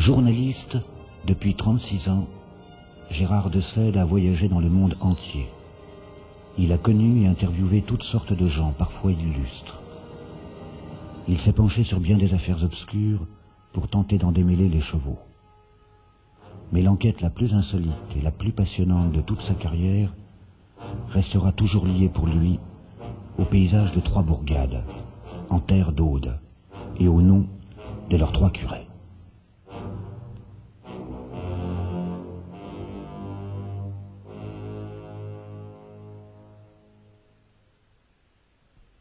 Journaliste, depuis 36 ans, Gérard de Sède a voyagé dans le monde entier. Il a connu et interviewé toutes sortes de gens, parfois illustres. Il s'est penché sur bien des affaires obscures pour tenter d'en démêler les chevaux. Mais l'enquête la plus insolite et la plus passionnante de toute sa carrière restera toujours liée pour lui au paysage de trois bourgades, en terre d'Aude, et au nom de leurs trois curés.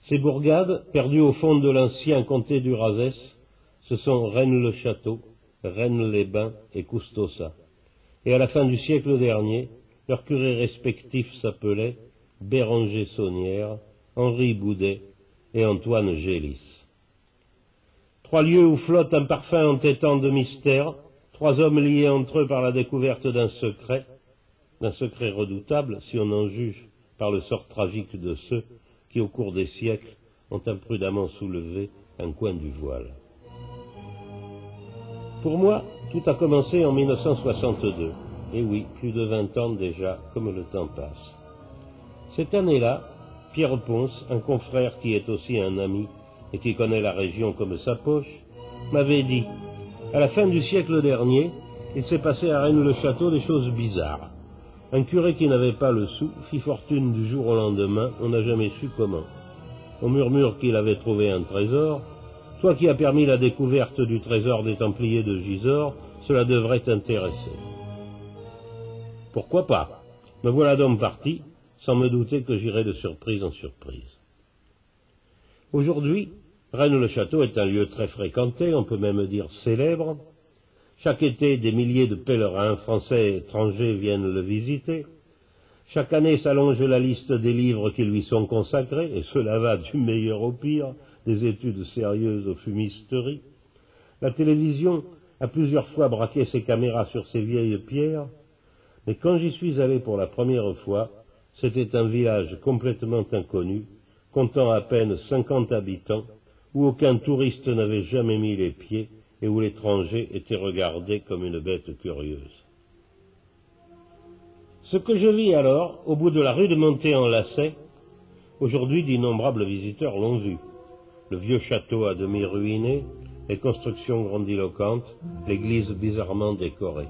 Ces bourgades, perdues au fond de l'ancien comté du Razès, ce sont Rennes-le-Château, Rennes-les-Bains et Custosa. Et à la fin du siècle dernier, leurs curés respectifs s'appelaient Béranger Saunière, Henri Boudet et Antoine Gélis. Trois lieux où flotte un parfum entêtant de mystère, trois hommes liés entre eux par la découverte d'un secret, d'un secret redoutable si on en juge par le sort tragique de ceux qui, au cours des siècles, ont imprudemment soulevé un coin du voile. Pour moi, tout a commencé en 1962. Et oui, plus de vingt ans déjà, comme le temps passe. Cette année-là, Pierre Ponce, un confrère qui est aussi un ami et qui connaît la région comme sa poche, m'avait dit, à la fin du siècle dernier, il s'est passé à Rennes-le-Château des choses bizarres. Un curé qui n'avait pas le sou fit fortune du jour au lendemain, on n'a jamais su comment. On murmure qu'il avait trouvé un trésor. Toi qui as permis la découverte du trésor des Templiers de Gisors, cela devrait t'intéresser. Pourquoi pas? Me voilà donc parti, sans me douter que j'irai de surprise en surprise. Aujourd'hui, Rennes-le-Château est un lieu très fréquenté, on peut même dire célèbre, chaque été, des milliers de pèlerins français et étrangers viennent le visiter. Chaque année s'allonge la liste des livres qui lui sont consacrés, et cela va du meilleur au pire, des études sérieuses aux fumisteries. La télévision a plusieurs fois braqué ses caméras sur ces vieilles pierres, mais quand j'y suis allé pour la première fois, c'était un village complètement inconnu, comptant à peine cinquante habitants, où aucun touriste n'avait jamais mis les pieds, et où l'étranger était regardé comme une bête curieuse. Ce que je vis alors, au bout de la rue de Montée en lacet, aujourd'hui d'innombrables visiteurs l'ont vu. Le vieux château à demi ruiné, les constructions grandiloquentes, l'église bizarrement décorée.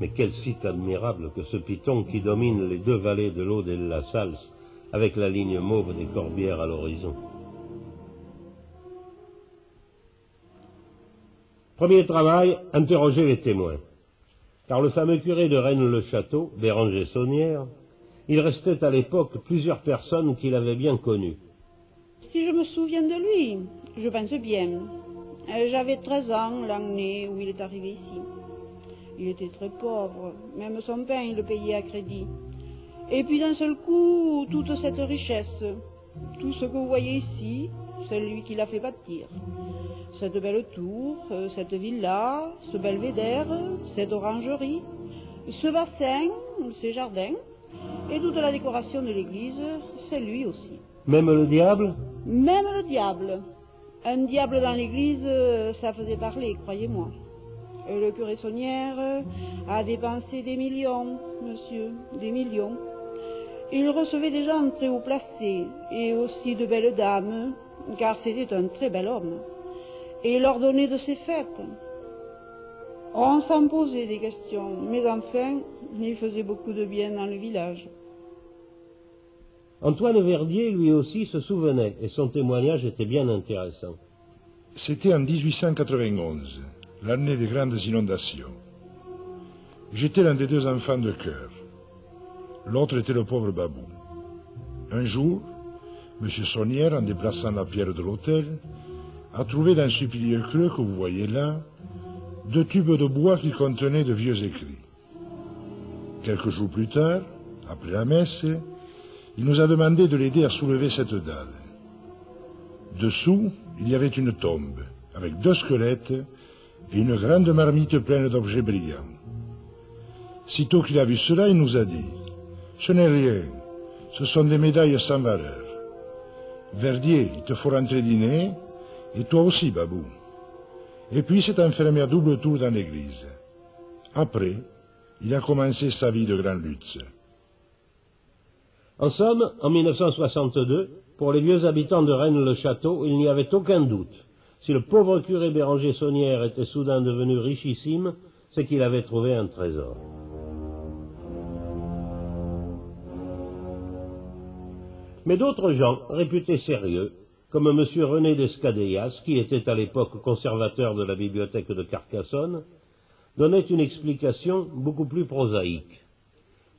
Mais quel site admirable que ce piton qui domine les deux vallées de l'eau de la Salse, avec la ligne mauve des Corbières à l'horizon. Premier travail, interroger les témoins. Car le fameux curé de Rennes-le-Château, Béranger Saunière, il restait à l'époque plusieurs personnes qui l'avaient bien connu. Si je me souviens de lui, je pense bien. Euh, j'avais 13 ans l'année où il est arrivé ici. Il était très pauvre, même son pain il le payait à crédit. Et puis d'un seul coup, toute cette richesse, tout ce que vous voyez ici, c'est lui qui l'a fait bâtir cette belle tour, cette villa, ce belvédère, cette orangerie, ce bassin, ces jardins, et toute la décoration de l'église, c'est lui aussi. Même le diable? Même le diable. Un diable dans l'église, ça faisait parler, croyez-moi. Le curé Saunière a dépensé des millions, monsieur, des millions. Il recevait des gens très haut placés et aussi de belles dames, car c'était un très bel homme et leur donner de ses fêtes. On s'en posait des questions, mais enfin, il faisait beaucoup de bien dans le village. Antoine Verdier, lui aussi, se souvenait, et son témoignage était bien intéressant. C'était en 1891, l'année des grandes inondations. J'étais l'un des deux enfants de cœur. L'autre était le pauvre Babou. Un jour, M. Saunière, en déplaçant la pierre de l'hôtel, a trouvé dans ce pilier creux que vous voyez là deux tubes de bois qui contenaient de vieux écrits. Quelques jours plus tard, après la messe, il nous a demandé de l'aider à soulever cette dalle. Dessous, il y avait une tombe, avec deux squelettes et une grande marmite pleine d'objets brillants. Sitôt qu'il a vu cela, il nous a dit Ce n'est rien, ce sont des médailles sans valeur. Verdier, il te faut rentrer dîner, et toi aussi, Babou. Et puis s'est enfermé à double tour dans l'église. Après, il a commencé sa vie de grand lutte. En somme, en 1962, pour les vieux habitants de Rennes-le-Château, il n'y avait aucun doute. Si le pauvre curé Béranger Saunière était soudain devenu richissime, c'est qu'il avait trouvé un trésor. Mais d'autres gens, réputés sérieux, comme M. René d'Escadéas, qui était à l'époque conservateur de la bibliothèque de Carcassonne, donnaient une explication beaucoup plus prosaïque.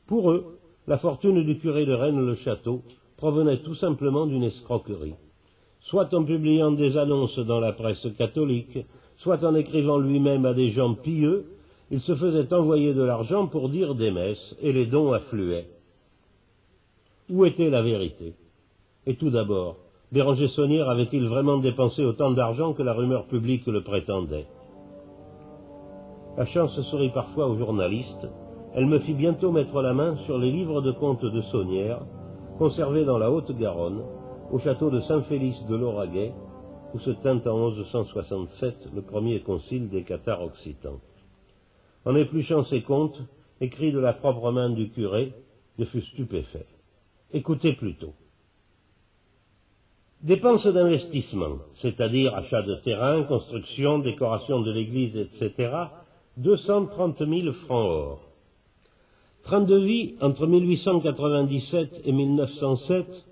Pour eux, la fortune du curé de Rennes-le-Château provenait tout simplement d'une escroquerie, soit en publiant des annonces dans la presse catholique, soit en écrivant lui-même à des gens pieux, il se faisait envoyer de l'argent pour dire des messes, et les dons affluaient. Où était la vérité? Et tout d'abord, Béranger Saunière avait-il vraiment dépensé autant d'argent que la rumeur publique le prétendait? La chance sourit parfois aux journalistes. Elle me fit bientôt mettre la main sur les livres de comptes de Saunière, conservés dans la Haute-Garonne, au château de Saint-Félix de Lauragais, où se tint en 1167 le premier concile des Cathares occitans. En épluchant ces comptes, écrits de la propre main du curé, je fus stupéfait. Écoutez plutôt. Dépenses d'investissement, c'est-à-dire achat de terrain, construction, décoration de l'église, etc., 230 000 francs or. Train de vie entre 1897 et 1907,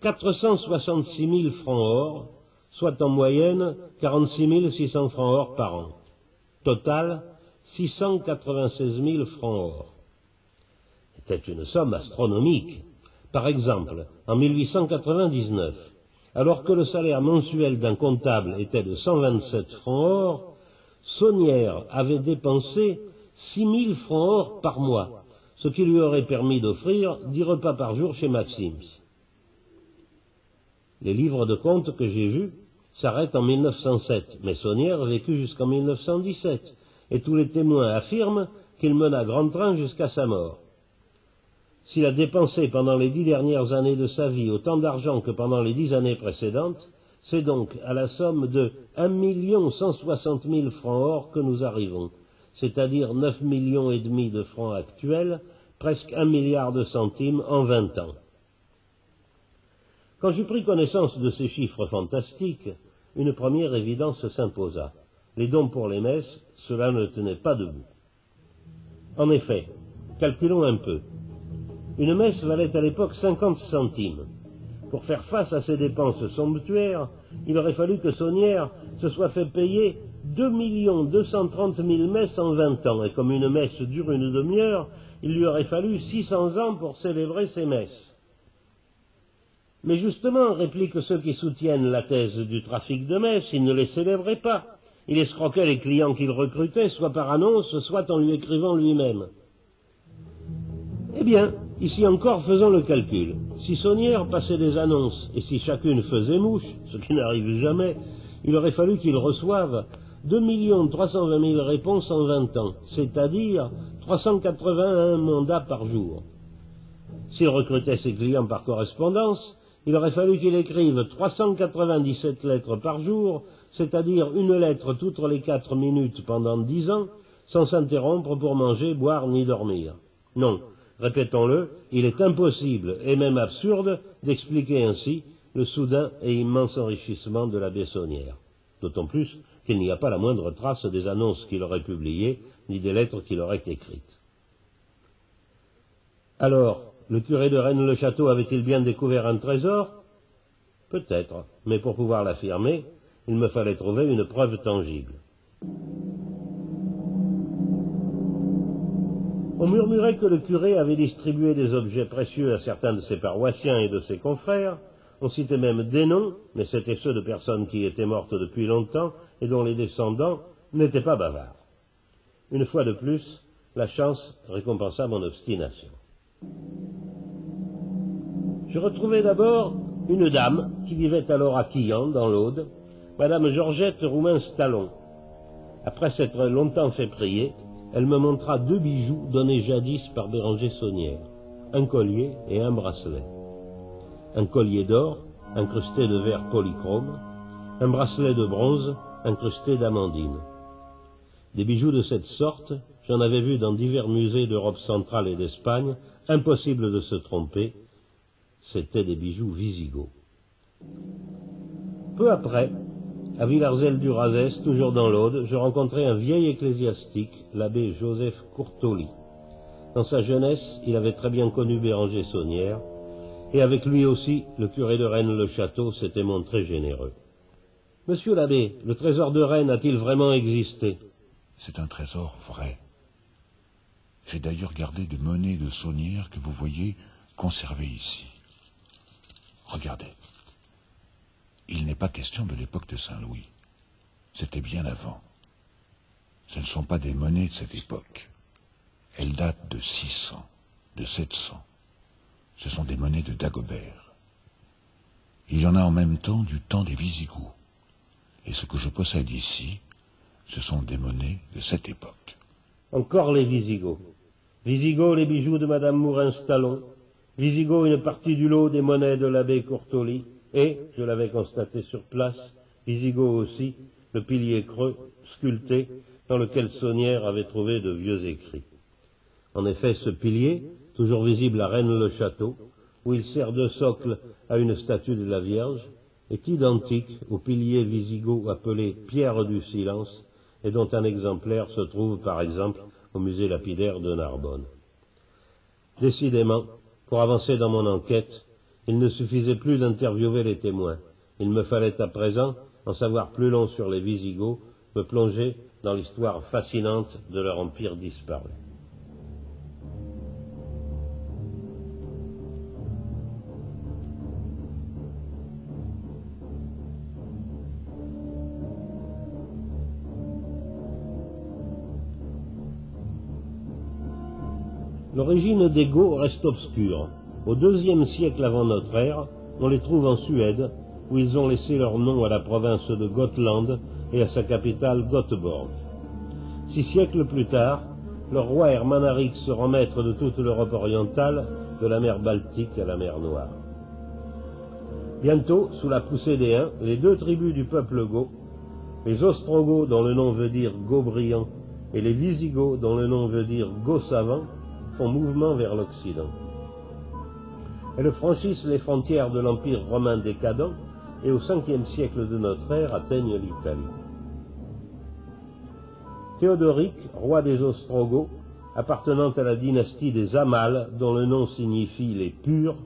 466 000 francs or, soit en moyenne 46 600 francs or par an. Total, 696 000 francs or. C'était une somme astronomique. Par exemple, en 1899, alors que le salaire mensuel d'un comptable était de 127 francs or, Saunière avait dépensé 6 000 francs or par mois, ce qui lui aurait permis d'offrir 10 repas par jour chez Maxims. Les livres de compte que j'ai vus s'arrêtent en 1907, mais Saunière vécut jusqu'en 1917, et tous les témoins affirment qu'il mena grand train jusqu'à sa mort. S'il a dépensé pendant les dix dernières années de sa vie autant d'argent que pendant les dix années précédentes, c'est donc à la somme de un million cent soixante mille francs or que nous arrivons, c'est-à-dire neuf millions et demi de francs actuels, presque un milliard de centimes en vingt ans. Quand j'eus pris connaissance de ces chiffres fantastiques, une première évidence s'imposa. Les dons pour les messes, cela ne tenait pas debout. En effet, calculons un peu. Une messe valait à l'époque 50 centimes. Pour faire face à ces dépenses somptuaires, il aurait fallu que Saunière se soit fait payer 2 230 000 messes en 20 ans, et comme une messe dure une demi-heure, il lui aurait fallu 600 ans pour célébrer ces messes. Mais justement, répliquent ceux qui soutiennent la thèse du trafic de messes, il ne les célébrait pas. Il escroquait les clients qu'il recrutait, soit par annonce, soit en lui écrivant lui-même. Eh bien, Ici encore, faisons le calcul. Si Saunière passait des annonces, et si chacune faisait mouche, ce qui n'arrive jamais, il aurait fallu qu'il reçoive 2 320 000 réponses en 20 ans, c'est-à-dire 381 mandats par jour. S'il recrutait ses clients par correspondance, il aurait fallu qu'il écrive 397 lettres par jour, c'est-à-dire une lettre toutes les quatre minutes pendant dix ans, sans s'interrompre pour manger, boire ni dormir. Non, Répétons-le, il est impossible et même absurde d'expliquer ainsi le soudain et immense enrichissement de la Bessonnière, d'autant plus qu'il n'y a pas la moindre trace des annonces qu'il aurait publiées, ni des lettres qu'il aurait écrites. Alors, le curé de Rennes-le-Château avait-il bien découvert un trésor? Peut-être, mais pour pouvoir l'affirmer, il me fallait trouver une preuve tangible. On murmurait que le curé avait distribué des objets précieux à certains de ses paroissiens et de ses confrères. On citait même des noms, mais c'étaient ceux de personnes qui étaient mortes depuis longtemps et dont les descendants n'étaient pas bavards. Une fois de plus, la chance récompensa mon obstination. Je retrouvai d'abord une dame qui vivait alors à Quillan, dans l'Aude, Madame Georgette Roumain-Stallon. Après s'être longtemps fait prier, elle me montra deux bijoux donnés jadis par Béranger Saunière, un collier et un bracelet. Un collier d'or, incrusté de verre polychrome, un bracelet de bronze, incrustés d'amandine. Des bijoux de cette sorte, j'en avais vu dans divers musées d'Europe centrale et d'Espagne, impossible de se tromper, c'étaient des bijoux visigoths. Peu après, à Villarzel-du-Razès, toujours dans l'Aude, je rencontrai un vieil ecclésiastique, l'abbé Joseph Courtoli. Dans sa jeunesse, il avait très bien connu Béranger Saunière, et avec lui aussi, le curé de Rennes-le-Château s'était montré généreux. Monsieur l'abbé, le trésor de Rennes a-t-il vraiment existé? C'est un trésor vrai. J'ai d'ailleurs gardé des monnaies de Saunière que vous voyez conservées ici. Regardez. Il n'est pas question de l'époque de Saint-Louis. C'était bien avant. Ce ne sont pas des monnaies de cette époque. Elles datent de 600, de 700. Ce sont des monnaies de Dagobert. Il y en a en même temps du temps des Visigoths. Et ce que je possède ici, ce sont des monnaies de cette époque. Encore les Visigoths. Visigoths, les bijoux de Madame Mourin-Stallon. Visigoths, une partie du lot des monnaies de l'abbé Courtoli. Et, je l'avais constaté sur place, Visigoths aussi, le pilier creux, sculpté, dans lequel Saunière avait trouvé de vieux écrits. En effet, ce pilier, toujours visible à Rennes-le-Château, où il sert de socle à une statue de la Vierge, est identique au pilier visigoth appelé Pierre du Silence, et dont un exemplaire se trouve par exemple au musée lapidaire de Narbonne. Décidément, pour avancer dans mon enquête, il ne suffisait plus d'interviewer les témoins. Il me fallait à présent en savoir plus long sur les Visigoths, me plonger dans l'histoire fascinante de leur empire disparu. L'origine des Goths reste obscure. Au deuxième siècle avant notre ère, on les trouve en Suède, où ils ont laissé leur nom à la province de Gotland et à sa capitale Göteborg. Six siècles plus tard, leur roi Hermanaric se rend maître de toute l'Europe orientale, de la mer Baltique à la mer Noire. Bientôt, sous la poussée des Huns, les deux tribus du peuple Goth, les Ostrogoths dont le nom veut dire Goth et les Visigoths dont le nom veut dire Goth-savant, font mouvement vers l'Occident. Elles franchissent les frontières de l'Empire romain décadent et au Ve siècle de notre ère atteignent l'Italie. Théodoric, roi des Ostrogoths, appartenant à la dynastie des Amals, dont le nom signifie les purs,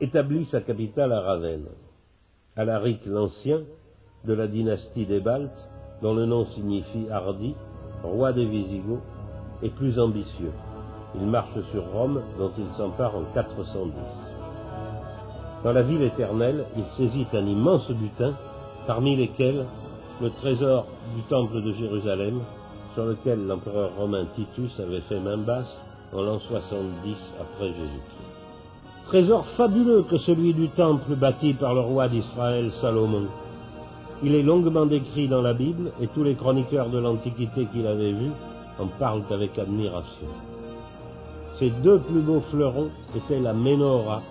établit sa capitale à Ravenne. Alaric l'Ancien, de la dynastie des Baltes, dont le nom signifie hardi, roi des Visigoths, est plus ambitieux. Il marche sur Rome, dont il s'empare en 410. Dans la ville éternelle, il saisit un immense butin, parmi lesquels le trésor du temple de Jérusalem, sur lequel l'empereur romain Titus avait fait main basse en l'an 70 après Jésus-Christ. Trésor fabuleux que celui du temple bâti par le roi d'Israël Salomon. Il est longuement décrit dans la Bible et tous les chroniqueurs de l'Antiquité qui l'avaient vu en parlent avec admiration. Ses deux plus beaux fleurons étaient la menorah,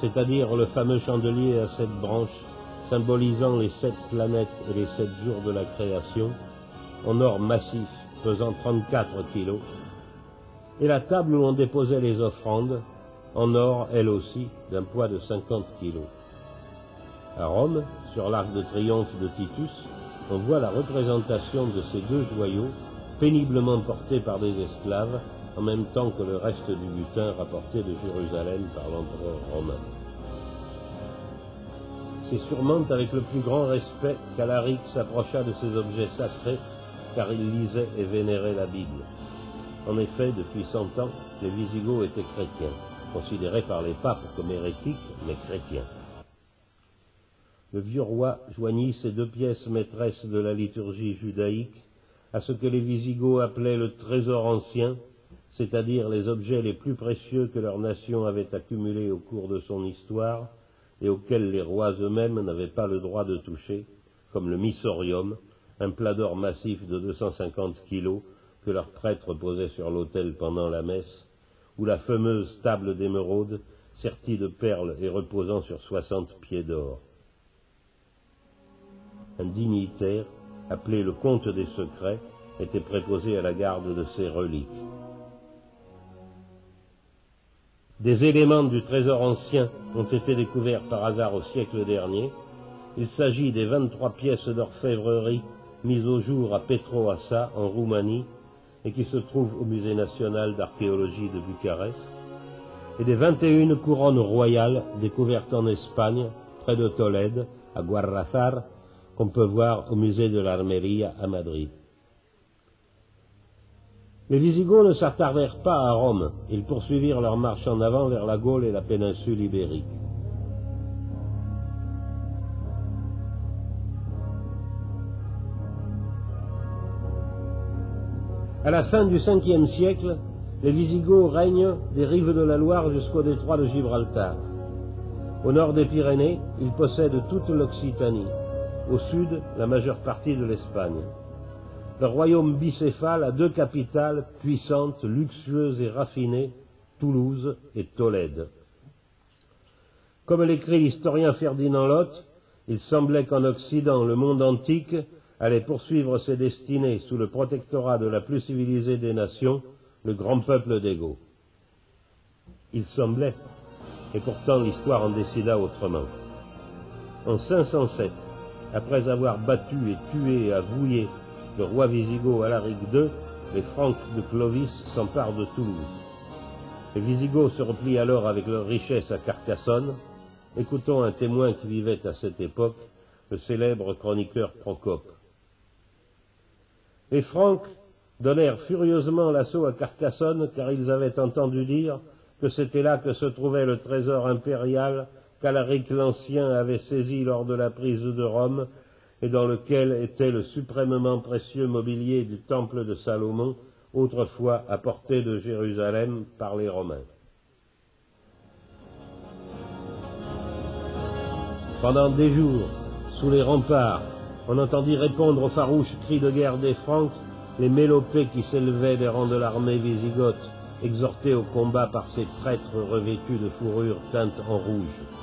c'est-à-dire le fameux chandelier à sept branches symbolisant les sept planètes et les sept jours de la création, en or massif pesant 34 kilos, et la table où on déposait les offrandes, en or elle aussi d'un poids de 50 kilos. À Rome, sur l'arc de triomphe de Titus, on voit la représentation de ces deux joyaux, péniblement portés par des esclaves, en même temps que le reste du butin rapporté de Jérusalem par l'empereur romain. C'est sûrement avec le plus grand respect qu'Alaric s'approcha de ces objets sacrés, car il lisait et vénérait la Bible. En effet, depuis cent ans, les Visigoths étaient chrétiens, considérés par les papes comme hérétiques, mais chrétiens. Le vieux roi joignit ces deux pièces maîtresses de la liturgie judaïque à ce que les Visigoths appelaient le trésor ancien, c'est-à-dire les objets les plus précieux que leur nation avait accumulés au cours de son histoire et auxquels les rois eux-mêmes n'avaient pas le droit de toucher, comme le missorium, un plat d'or massif de 250 kilos que leurs prêtres posaient sur l'autel pendant la messe, ou la fameuse table d'émeraude sertie de perles et reposant sur soixante pieds d'or. Un dignitaire, appelé le comte des secrets, était préposé à la garde de ses reliques. Des éléments du trésor ancien ont été découverts par hasard au siècle dernier. Il s'agit des 23 pièces d'orfèvrerie mises au jour à Petroassa, en Roumanie, et qui se trouvent au Musée national d'archéologie de Bucarest, et des 21 couronnes royales découvertes en Espagne, près de Tolède, à Guarrazar, qu'on peut voir au musée de l'Armeria à Madrid. Les Visigoths ne s'attardèrent pas à Rome, ils poursuivirent leur marche en avant vers la Gaule et la péninsule ibérique. À la fin du Ve siècle, les Visigoths règnent des rives de la Loire jusqu'au détroit de Gibraltar. Au nord des Pyrénées, ils possèdent toute l'Occitanie. Au sud, la majeure partie de l'Espagne. Le royaume bicéphale a deux capitales puissantes, luxueuses et raffinées, Toulouse et Tolède. Comme l'écrit l'historien Ferdinand Lotte, il semblait qu'en Occident, le monde antique allait poursuivre ses destinées sous le protectorat de la plus civilisée des nations, le grand peuple des Il semblait, et pourtant l'histoire en décida autrement. En 507, après avoir battu et tué et avoué le roi wisigoth Alaric II, les Francs de Clovis s'emparent de Toulouse. Les Visigoths se replient alors avec leur richesse à Carcassonne. Écoutons un témoin qui vivait à cette époque, le célèbre chroniqueur Procope. Les Francs donnèrent furieusement l'assaut à Carcassonne car ils avaient entendu dire que c'était là que se trouvait le trésor impérial qu'Alaric l'Ancien avait saisi lors de la prise de Rome et dans lequel était le suprêmement précieux mobilier du temple de Salomon, autrefois apporté de Jérusalem par les Romains. Pendant des jours, sous les remparts, on entendit répondre aux farouches cris de guerre des Francs les mélopées qui s'élevaient des rangs de l'armée visigothe, exhortés au combat par ces prêtres revêtus de fourrures teintes en rouge.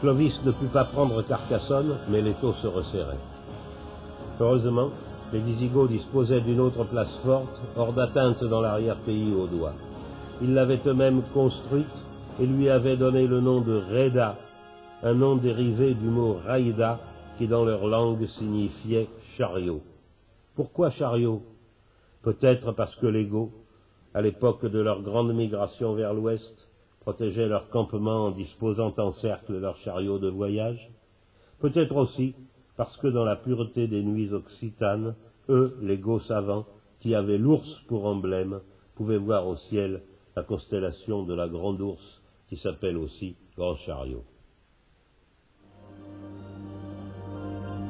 Clovis ne put pas prendre Carcassonne, mais les taux se resserraient. Heureusement, les Visigoths disposaient d'une autre place forte, hors d'atteinte dans l'arrière-pays au doigt. Ils l'avaient eux-mêmes construite et lui avaient donné le nom de Reda, un nom dérivé du mot Raïda, qui dans leur langue signifiait chariot. Pourquoi chariot? Peut-être parce que les Goths, à l'époque de leur grande migration vers l'ouest, protégeaient leur campement en disposant en cercle leurs chariots de voyage. Peut-être aussi parce que dans la pureté des nuits occitanes, eux, les Goths savants, qui avaient l'ours pour emblème, pouvaient voir au ciel la constellation de la grande ours, qui s'appelle aussi Grand Chariot.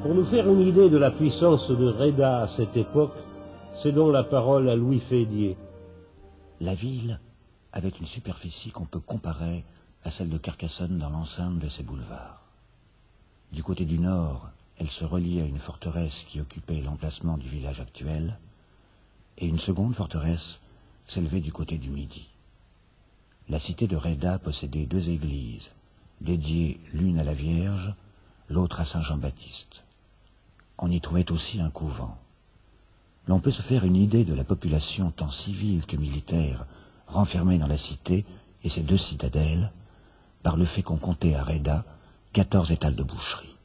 Pour nous faire une idée de la puissance de Reda à cette époque, cédons la parole à Louis Fédier. La ville avait une superficie qu'on peut comparer à celle de Carcassonne dans l'enceinte de ses boulevards. Du côté du nord, elle se reliait à une forteresse qui occupait l'emplacement du village actuel, et une seconde forteresse s'élevait du côté du midi. La cité de Reda possédait deux églises, dédiées l'une à la Vierge, l'autre à Saint Jean-Baptiste on y trouvait aussi un couvent. L'on peut se faire une idée de la population tant civile que militaire renfermée dans la cité et ses deux citadelles par le fait qu'on comptait à Reda quatorze étals de boucherie.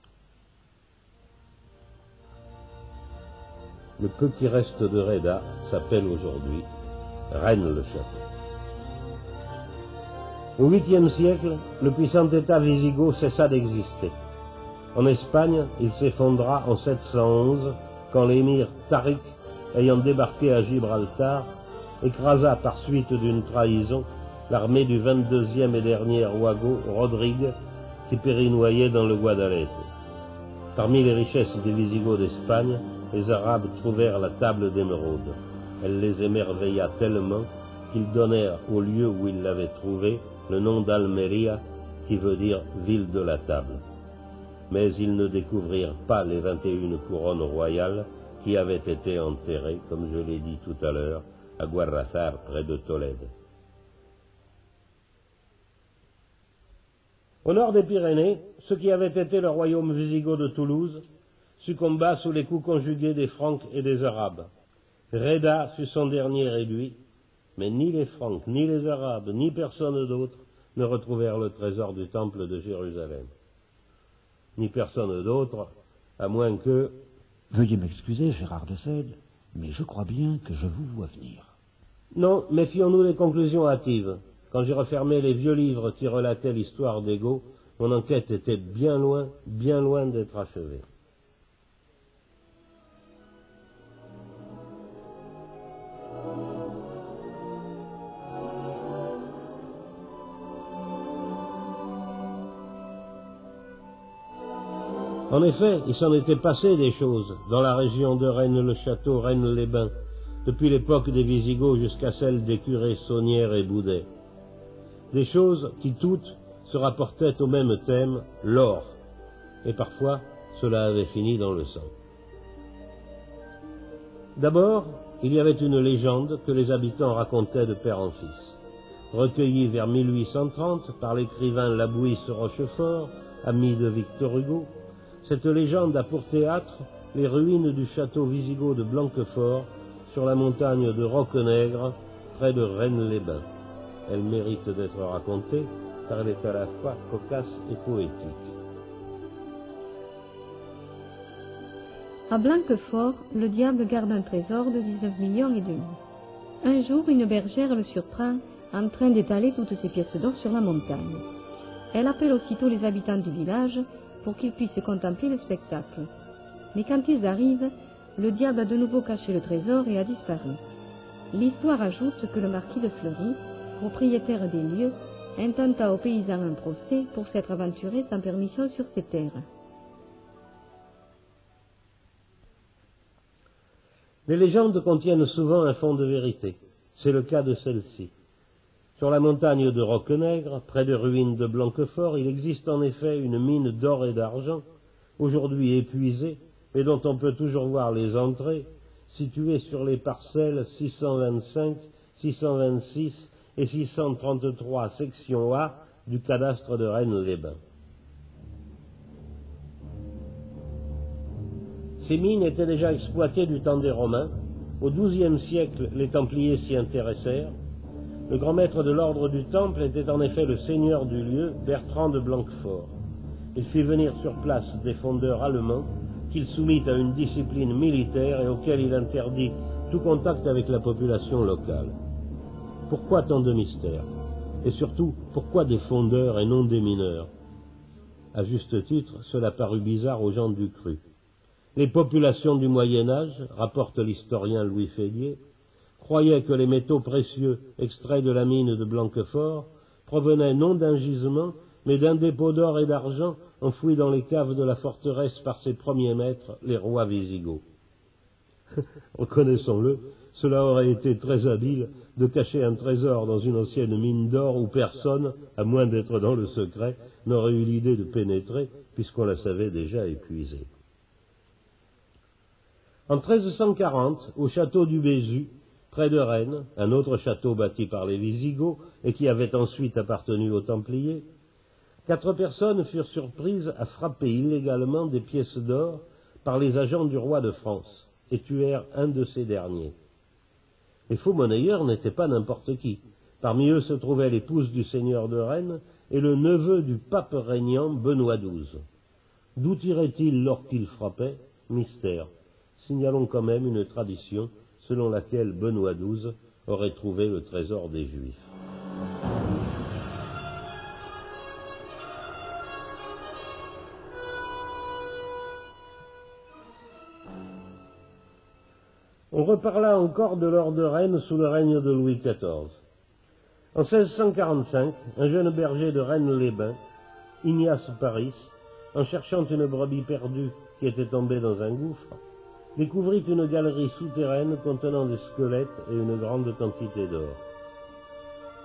Le peu qui reste de Reda s'appelle aujourd'hui Rennes-le-Château. Au huitième siècle, le puissant État wisigoth cessa d'exister. En Espagne, il s'effondra en 711 quand l'émir Tariq, ayant débarqué à Gibraltar, écrasa par suite d'une trahison l'armée du 22e et dernier Ouago, Rodrigue, qui périt noyé dans le Guadalete. Parmi les richesses des Visigoths d'Espagne, les Arabes trouvèrent la table d'émeraude. Elle les émerveilla tellement qu'ils donnèrent au lieu où ils l'avaient trouvée le nom d'Almeria, qui veut dire ville de la table mais ils ne découvrirent pas les vingt et une couronnes royales qui avaient été enterrées, comme je l'ai dit tout à l'heure, à Guarrazar, près de Tolède. Au nord des Pyrénées, ce qui avait été le royaume wisigoth de Toulouse succomba sous les coups conjugués des Francs et des Arabes. Reda fut son dernier réduit, mais ni les Francs, ni les Arabes, ni personne d'autre ne retrouvèrent le trésor du temple de Jérusalem. Ni personne d'autre, à moins que... Veuillez m'excuser, Gérard de Sède, mais je crois bien que je vous vois venir. Non, méfions-nous des conclusions hâtives. Quand j'ai refermé les vieux livres qui relataient l'histoire d'Ego, mon enquête était bien loin, bien loin d'être achevée. En effet, il s'en était passé des choses dans la région de Rennes-le-Château, Rennes-les-Bains, depuis l'époque des Visigoths jusqu'à celle des curés Saunière et Boudet. Des choses qui toutes se rapportaient au même thème, l'or, et parfois cela avait fini dans le sang. D'abord, il y avait une légende que les habitants racontaient de père en fils. Recueillie vers 1830 par l'écrivain Labouisse Rochefort, ami de Victor Hugo, cette légende a pour théâtre les ruines du château wisigoth de Blanquefort sur la montagne de Roquenègre, près de Rennes-les-Bains. Elle mérite d'être racontée car elle est à la fois cocasse et poétique. À Blanquefort, le diable garde un trésor de 19 millions et demi. Un jour, une bergère le surprend en train d'étaler toutes ses pièces d'or sur la montagne. Elle appelle aussitôt les habitants du village pour qu'ils puissent contempler le spectacle. Mais quand ils arrivent, le diable a de nouveau caché le trésor et a disparu. L'histoire ajoute que le marquis de Fleury, propriétaire des lieux, intenta aux paysans un procès pour s'être aventuré sans permission sur ses terres. Les légendes contiennent souvent un fond de vérité. C'est le cas de celle-ci. Sur la montagne de Roquenègre, près des ruines de Blanquefort, il existe en effet une mine d'or et d'argent, aujourd'hui épuisée, mais dont on peut toujours voir les entrées, située sur les parcelles 625, 626 et 633 section A du cadastre de Rennes-les-Bains. Ces mines étaient déjà exploitées du temps des Romains. Au XIIe siècle, les Templiers s'y intéressèrent. Le grand maître de l'ordre du Temple était en effet le seigneur du lieu, Bertrand de Blanquefort. Il fit venir sur place des fondeurs allemands qu'il soumit à une discipline militaire et auquel il interdit tout contact avec la population locale. Pourquoi tant de mystères? Et surtout, pourquoi des fondeurs et non des mineurs? À juste titre, cela parut bizarre aux gens du cru. Les populations du Moyen Âge, rapporte l'historien Louis Fédier, croyait que les métaux précieux extraits de la mine de Blanquefort provenaient non d'un gisement, mais d'un dépôt d'or et d'argent enfoui dans les caves de la forteresse par ses premiers maîtres, les rois visigoths. Reconnaissons-le, cela aurait été très habile de cacher un trésor dans une ancienne mine d'or où personne, à moins d'être dans le secret, n'aurait eu l'idée de pénétrer, puisqu'on la savait déjà épuisée. En 1340, au château du Bézu, près de Rennes, un autre château bâti par les Visigoths et qui avait ensuite appartenu aux Templiers, quatre personnes furent surprises à frapper illégalement des pièces d'or par les agents du roi de France et tuèrent un de ces derniers. Les faux monnayeurs n'étaient pas n'importe qui. Parmi eux se trouvait l'épouse du seigneur de Rennes et le neveu du pape régnant Benoît XII. D'où tirait-il l'or qu'il frappait Mystère. Signalons quand même une tradition selon laquelle Benoît XII aurait trouvé le trésor des Juifs. On reparla encore de l'or de Rennes sous le règne de Louis XIV. En 1645, un jeune berger de Rennes-les-Bains, Ignace Paris, en cherchant une brebis perdue qui était tombée dans un gouffre, découvrit une galerie souterraine contenant des squelettes et une grande quantité d'or.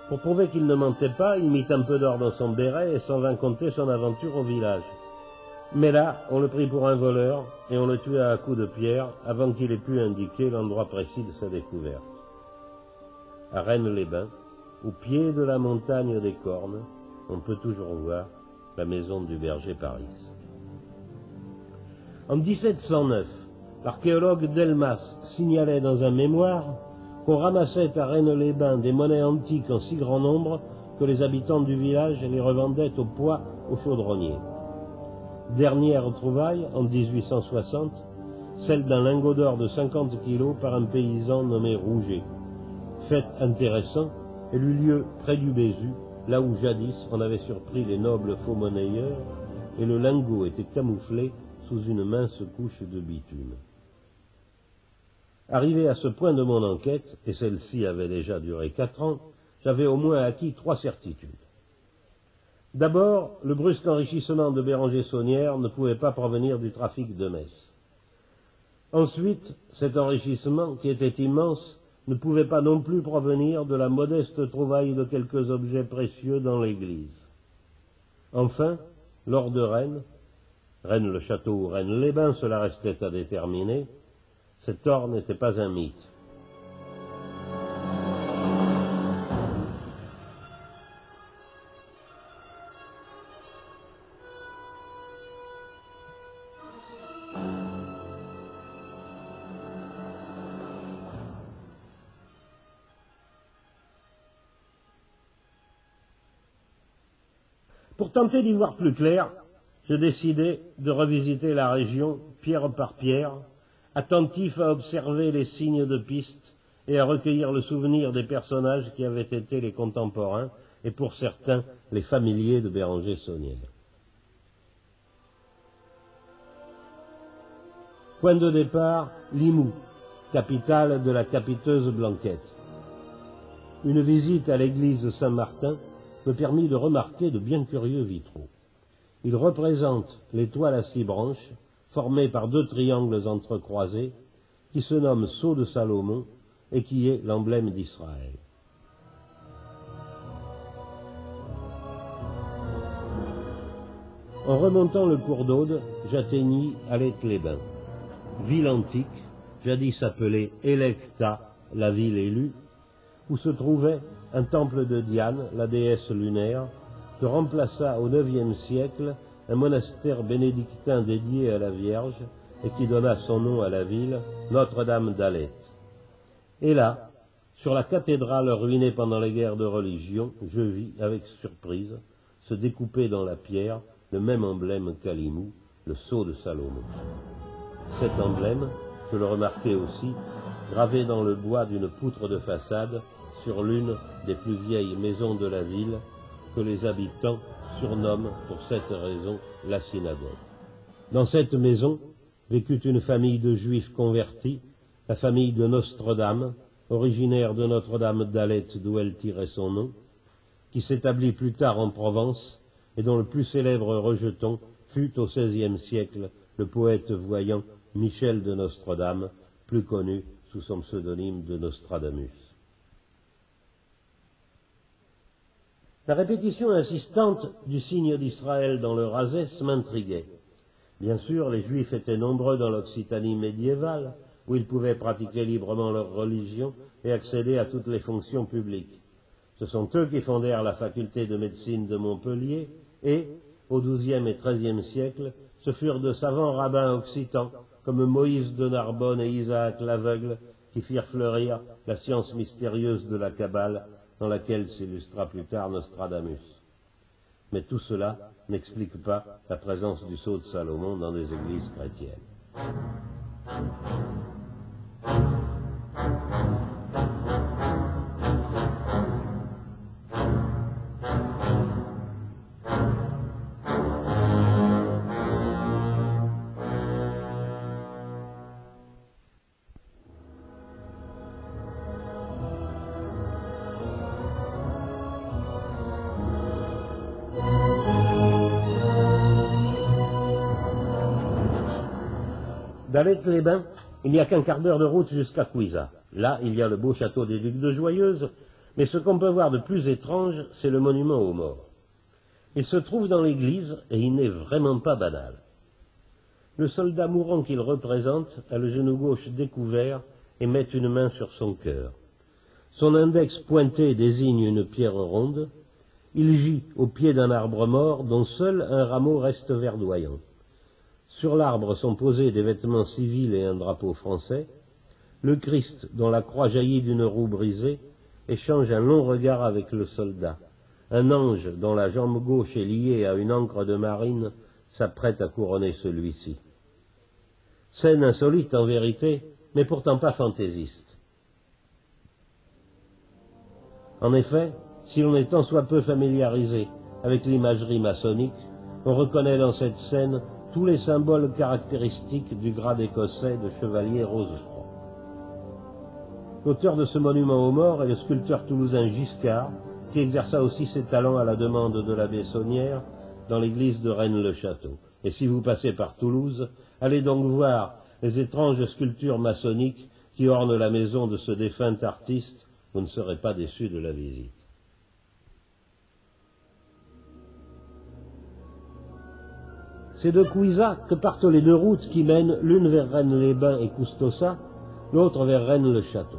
Pour prouver qu'il ne mentait pas, il mit un peu d'or dans son béret et s'en vint compter son aventure au village. Mais là, on le prit pour un voleur et on le tua à coups de pierre avant qu'il ait pu indiquer l'endroit précis de sa découverte. À Rennes-les-Bains, au pied de la montagne des Cornes, on peut toujours voir la maison du berger Paris. En 1709, l'archéologue Delmas signalait dans un mémoire qu'on ramassait à Rennes-les-Bains des monnaies antiques en si grand nombre que les habitants du village les revendaient au poids aux chaudronniers. Dernière trouvaille, en 1860, celle d'un lingot d'or de 50 kilos par un paysan nommé Rouget. Fait intéressant, elle eut lieu près du Bézu, là où jadis on avait surpris les nobles faux monnayeurs, et le lingot était camouflé sous une mince couche de bitume. Arrivé à ce point de mon enquête, et celle-ci avait déjà duré quatre ans, j'avais au moins acquis trois certitudes. D'abord, le brusque enrichissement de Béranger Saunière ne pouvait pas provenir du trafic de Metz. Ensuite, cet enrichissement, qui était immense, ne pouvait pas non plus provenir de la modeste trouvaille de quelques objets précieux dans l'église. Enfin, lors de Rennes, Rennes le château ou Rennes les bains, cela restait à déterminer, cet or n'était pas un mythe. Pour tenter d'y voir plus clair, je décidai de revisiter la région pierre par pierre, attentif à observer les signes de piste et à recueillir le souvenir des personnages qui avaient été les contemporains et pour certains les familiers de Béranger Saunière. Point de départ, Limoux, capitale de la capiteuse Blanquette. Une visite à l'église Saint-Martin me permit de remarquer de bien curieux vitraux. Ils représentent l'étoile à six branches, formée par deux triangles entrecroisés, qui se nomme Sceau de Salomon et qui est l'emblème d'Israël. En remontant le cours d'Aude, j'atteignis Alette-les-Bains, ville antique, jadis appelée Electa, la ville élue, où se trouvait un temple de Diane, la déesse lunaire, que remplaça au IXe siècle un monastère bénédictin dédié à la Vierge et qui donna son nom à la ville, Notre-Dame d'Alette. Et là, sur la cathédrale ruinée pendant les guerres de religion, je vis avec surprise se découper dans la pierre le même emblème qu'Alimou, le sceau de Salomon. Cet emblème, je le remarquai aussi, gravé dans le bois d'une poutre de façade sur l'une des plus vieilles maisons de la ville que les habitants surnomment pour cette raison la synagogue. Dans cette maison vécut une famille de juifs convertis, la famille de Nostre-Dame, originaire de Notre-Dame d'Alette d'où elle tirait son nom, qui s'établit plus tard en Provence et dont le plus célèbre rejeton fut au XVIe siècle le poète voyant Michel de Nostre-Dame, plus connu sous son pseudonyme de Nostradamus. La répétition insistante du signe d'Israël dans le Razès m'intriguait. Bien sûr, les Juifs étaient nombreux dans l'Occitanie médiévale, où ils pouvaient pratiquer librement leur religion et accéder à toutes les fonctions publiques. Ce sont eux qui fondèrent la faculté de médecine de Montpellier et, au XIIe et XIIIe siècle, ce furent de savants rabbins occitans, comme Moïse de Narbonne et Isaac l'aveugle, qui firent fleurir la science mystérieuse de la Kabbale dans laquelle s'illustra plus tard Nostradamus. Mais tout cela n'explique pas la présence du sceau de Salomon dans des églises chrétiennes. Les bains il n'y a qu'un quart d'heure de route jusqu'à Cuisa. Là, il y a le beau château des Ducs de Joyeuse, mais ce qu'on peut voir de plus étrange, c'est le monument aux morts. Il se trouve dans l'église et il n'est vraiment pas banal. Le soldat mourant qu'il représente a le genou gauche découvert et met une main sur son cœur. Son index pointé désigne une pierre ronde. Il gît au pied d'un arbre mort dont seul un rameau reste verdoyant. Sur l'arbre sont posés des vêtements civils et un drapeau français. Le Christ, dont la croix jaillit d'une roue brisée, échange un long regard avec le soldat. Un ange dont la jambe gauche est liée à une ancre de marine s'apprête à couronner celui-ci. Scène insolite en vérité, mais pourtant pas fantaisiste. En effet, si l'on est tant soit peu familiarisé avec l'imagerie maçonnique, on reconnaît dans cette scène tous les symboles caractéristiques du grade écossais de chevalier rose-croix. L'auteur de ce monument aux morts est le sculpteur toulousain Giscard, qui exerça aussi ses talents à la demande de l'abbé Saunière dans l'église de Rennes-le-Château. Et si vous passez par Toulouse, allez donc voir les étranges sculptures maçonniques qui ornent la maison de ce défunt artiste, vous ne serez pas déçus de la visite. C'est de Cuisa que partent les deux routes qui mènent l'une vers Rennes-les-Bains et Custossa, l'autre vers Rennes-le-Château.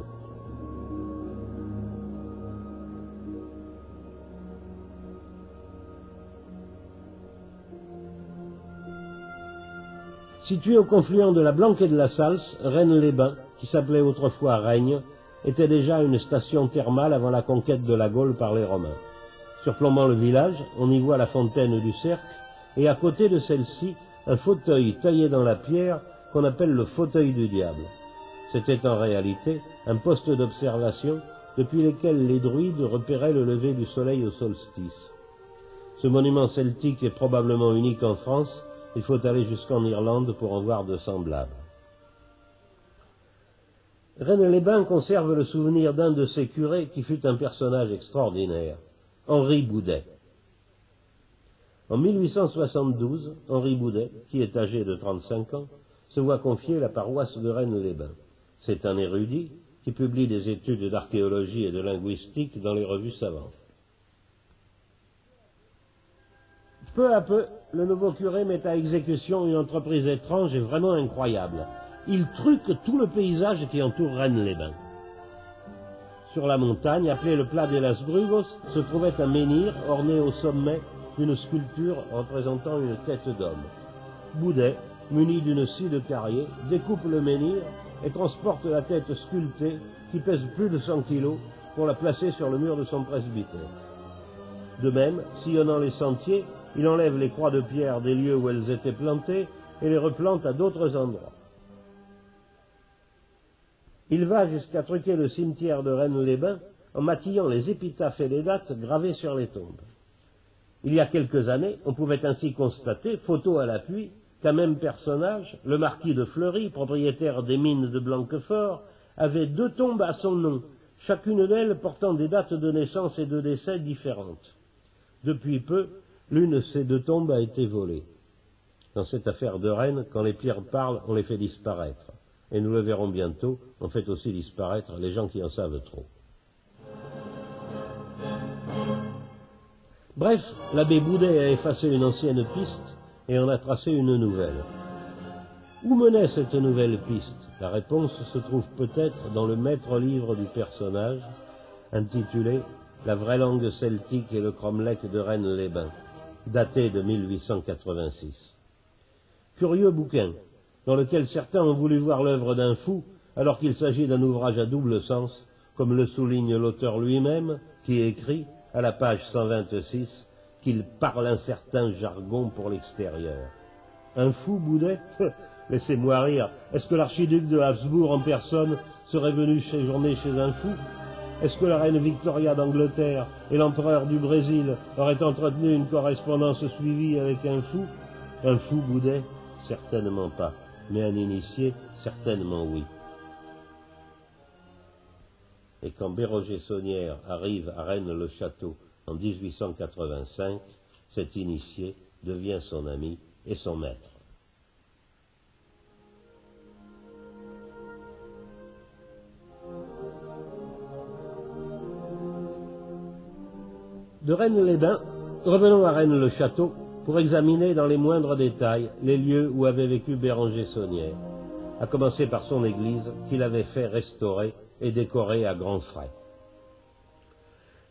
Situé au confluent de la Blanque et de la Salse, Rennes-les-Bains, qui s'appelait autrefois Règne, était déjà une station thermale avant la conquête de la Gaule par les Romains. Surplombant le village, on y voit la fontaine du Cercle, et à côté de celle-ci, un fauteuil taillé dans la pierre qu'on appelle le fauteuil du diable. C'était en réalité un poste d'observation depuis lequel les druides repéraient le lever du soleil au solstice. Ce monument celtique est probablement unique en France, il faut aller jusqu'en Irlande pour en voir de semblables. Rennes-les-Bains conserve le souvenir d'un de ses curés qui fut un personnage extraordinaire, Henri Boudet. En 1872, Henri Boudet, qui est âgé de 35 ans, se voit confier la paroisse de Rennes-les-Bains. C'est un érudit qui publie des études d'archéologie et de linguistique dans les revues savantes. Peu à peu, le nouveau curé met à exécution une entreprise étrange et vraiment incroyable. Il truque tout le paysage qui entoure Rennes-les-Bains. Sur la montagne, appelée le Plat de las Brugos, se trouvait un menhir orné au sommet d'une sculpture représentant une tête d'homme. Boudet, muni d'une scie de carrier, découpe le menhir et transporte la tête sculptée, qui pèse plus de 100 kilos, pour la placer sur le mur de son presbytère. De même, sillonnant les sentiers, il enlève les croix de pierre des lieux où elles étaient plantées et les replante à d'autres endroits. Il va jusqu'à truquer le cimetière de Rennes-les-Bains en matillant les épitaphes et les dates gravées sur les tombes. Il y a quelques années, on pouvait ainsi constater, photo à l'appui, qu'un même personnage, le marquis de Fleury, propriétaire des mines de Blanquefort, avait deux tombes à son nom, chacune d'elles portant des dates de naissance et de décès différentes. Depuis peu, L'une de ces deux tombes a été volée. Dans cette affaire de Rennes, quand les pierres parlent, on les fait disparaître. Et nous le verrons bientôt, on fait aussi disparaître les gens qui en savent trop. Bref, l'abbé Boudet a effacé une ancienne piste et en a tracé une nouvelle. Où menait cette nouvelle piste? La réponse se trouve peut-être dans le maître livre du personnage, intitulé La vraie langue celtique et le cromlech de Rennes-les-Bains daté de 1886. Curieux bouquin, dans lequel certains ont voulu voir l'œuvre d'un fou, alors qu'il s'agit d'un ouvrage à double sens, comme le souligne l'auteur lui-même, qui écrit, à la page 126, qu'il parle un certain jargon pour l'extérieur. Un fou, Boudet? Laissez-moi rire. Est-ce que l'archiduc de Habsbourg en personne serait venu séjourner chez un fou? Est-ce que la reine Victoria d'Angleterre et l'empereur du Brésil auraient entretenu une correspondance suivie avec un fou? Un fou Boudet? Certainement pas. Mais un initié? Certainement oui. Et quand Béroger Saunière arrive à Rennes-le-Château en 1885, cet initié devient son ami et son maître. De Rennes-les-Bains, revenons à Rennes-le-Château pour examiner dans les moindres détails les lieux où avait vécu Béranger Saunière, à commencer par son église qu'il avait fait restaurer et décorer à grands frais.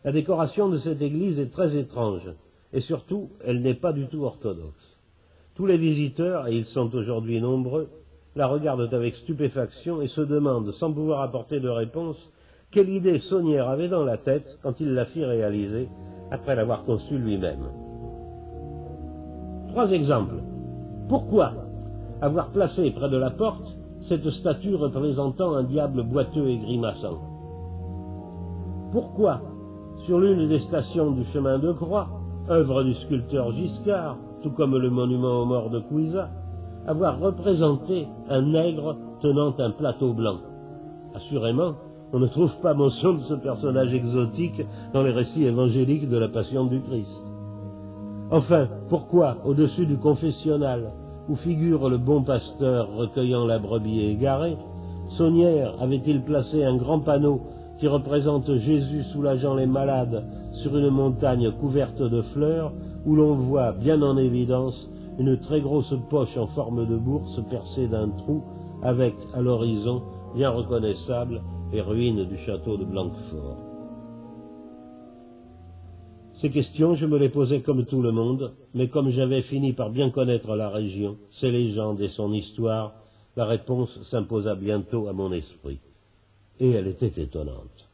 La décoration de cette église est très étrange, et surtout, elle n'est pas du tout orthodoxe. Tous les visiteurs, et ils sont aujourd'hui nombreux, la regardent avec stupéfaction et se demandent, sans pouvoir apporter de réponse, quelle idée Saunière avait dans la tête quand il la fit réaliser après l'avoir conçue lui-même. Trois exemples. Pourquoi avoir placé près de la porte cette statue représentant un diable boiteux et grimaçant Pourquoi, sur l'une des stations du chemin de croix, œuvre du sculpteur Giscard, tout comme le monument aux morts de Couisa, avoir représenté un nègre tenant un plateau blanc? Assurément, on ne trouve pas mention de ce personnage exotique dans les récits évangéliques de la Passion du Christ. Enfin, pourquoi, au-dessus du confessionnal, où figure le bon pasteur recueillant la brebis égarée, Saunière avait-il placé un grand panneau qui représente Jésus soulageant les malades sur une montagne couverte de fleurs, où l'on voit bien en évidence une très grosse poche en forme de bourse percée d'un trou, avec, à l'horizon, bien reconnaissable, les ruines du château de Blanquefort. Ces questions, je me les posais comme tout le monde, mais comme j'avais fini par bien connaître la région, ses légendes et son histoire, la réponse s'imposa bientôt à mon esprit. Et elle était étonnante.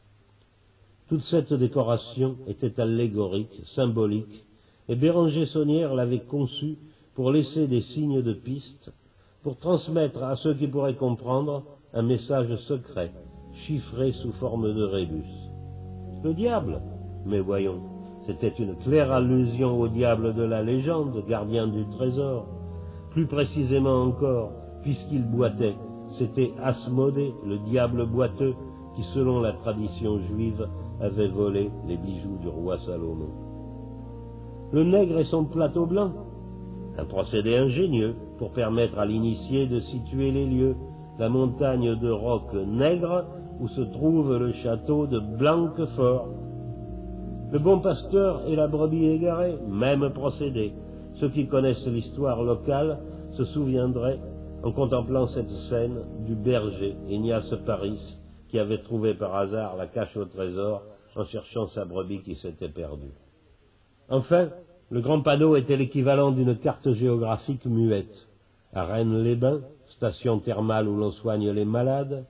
Toute cette décoration était allégorique, symbolique, et Béranger Saunière l'avait conçue pour laisser des signes de piste, pour transmettre à ceux qui pourraient comprendre un message secret, chiffré sous forme de rébus. Le diable Mais voyons, c'était une claire allusion au diable de la légende, gardien du trésor. Plus précisément encore, puisqu'il boitait, c'était Asmodée, le diable boiteux, qui, selon la tradition juive, avait volé les bijoux du roi Salomon. Le nègre et son plateau blanc, un procédé ingénieux pour permettre à l'initié de situer les lieux, la montagne de roc nègre où se trouve le château de Blanquefort. Le bon pasteur et la brebis égarée, même procédé. Ceux qui connaissent l'histoire locale se souviendraient, en contemplant cette scène, du berger Ignace Paris, qui avait trouvé par hasard la cache au trésor en cherchant sa brebis qui s'était perdue. Enfin, le grand panneau était l'équivalent d'une carte géographique muette. À Rennes-les-Bains, station thermale où l'on soigne les malades,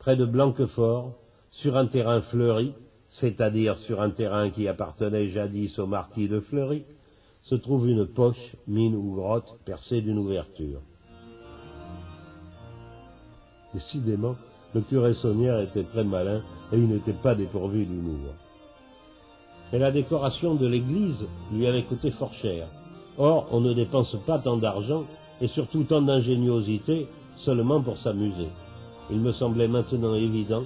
près de Blanquefort, sur un terrain fleuri, c'est-à-dire sur un terrain qui appartenait jadis au marquis de Fleury, se trouve une poche, mine ou grotte percée d'une ouverture. Décidément, le curé Saunière était très malin et il n'était pas dépourvu d'humour mais la décoration de l'église lui avait coûté fort cher. Or, on ne dépense pas tant d'argent et surtout tant d'ingéniosité seulement pour s'amuser. Il me semblait maintenant évident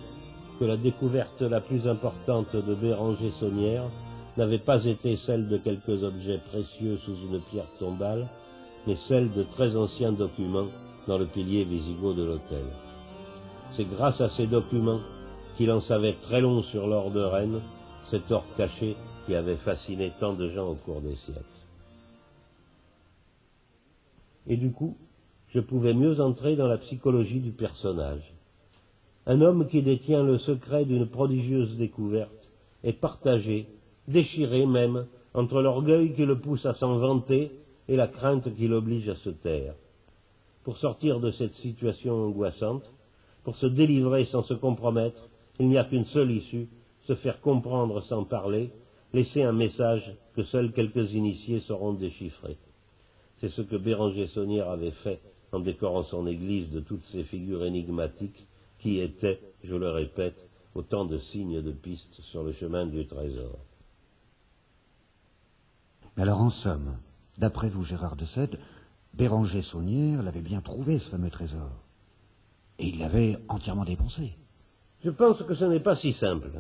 que la découverte la plus importante de Béranger Saunière n'avait pas été celle de quelques objets précieux sous une pierre tombale, mais celle de très anciens documents dans le pilier visigoth de l'hôtel. C'est grâce à ces documents qu'il en savait très long sur l'or de Rennes cet or caché qui avait fasciné tant de gens au cours des siècles. Et du coup, je pouvais mieux entrer dans la psychologie du personnage. Un homme qui détient le secret d'une prodigieuse découverte est partagé, déchiré même, entre l'orgueil qui le pousse à s'en vanter et la crainte qui l'oblige à se taire. Pour sortir de cette situation angoissante, pour se délivrer sans se compromettre, il n'y a qu'une seule issue, se faire comprendre sans parler, laisser un message que seuls quelques initiés sauront déchiffrer. C'est ce que Béranger Saunière avait fait en décorant son église de toutes ces figures énigmatiques qui étaient, je le répète, autant de signes de piste sur le chemin du trésor. Alors en somme, d'après vous, Gérard de Sède, Béranger Saunière l'avait bien trouvé, ce fameux trésor. Et il l'avait entièrement dépensé. Je pense que ce n'est pas si simple.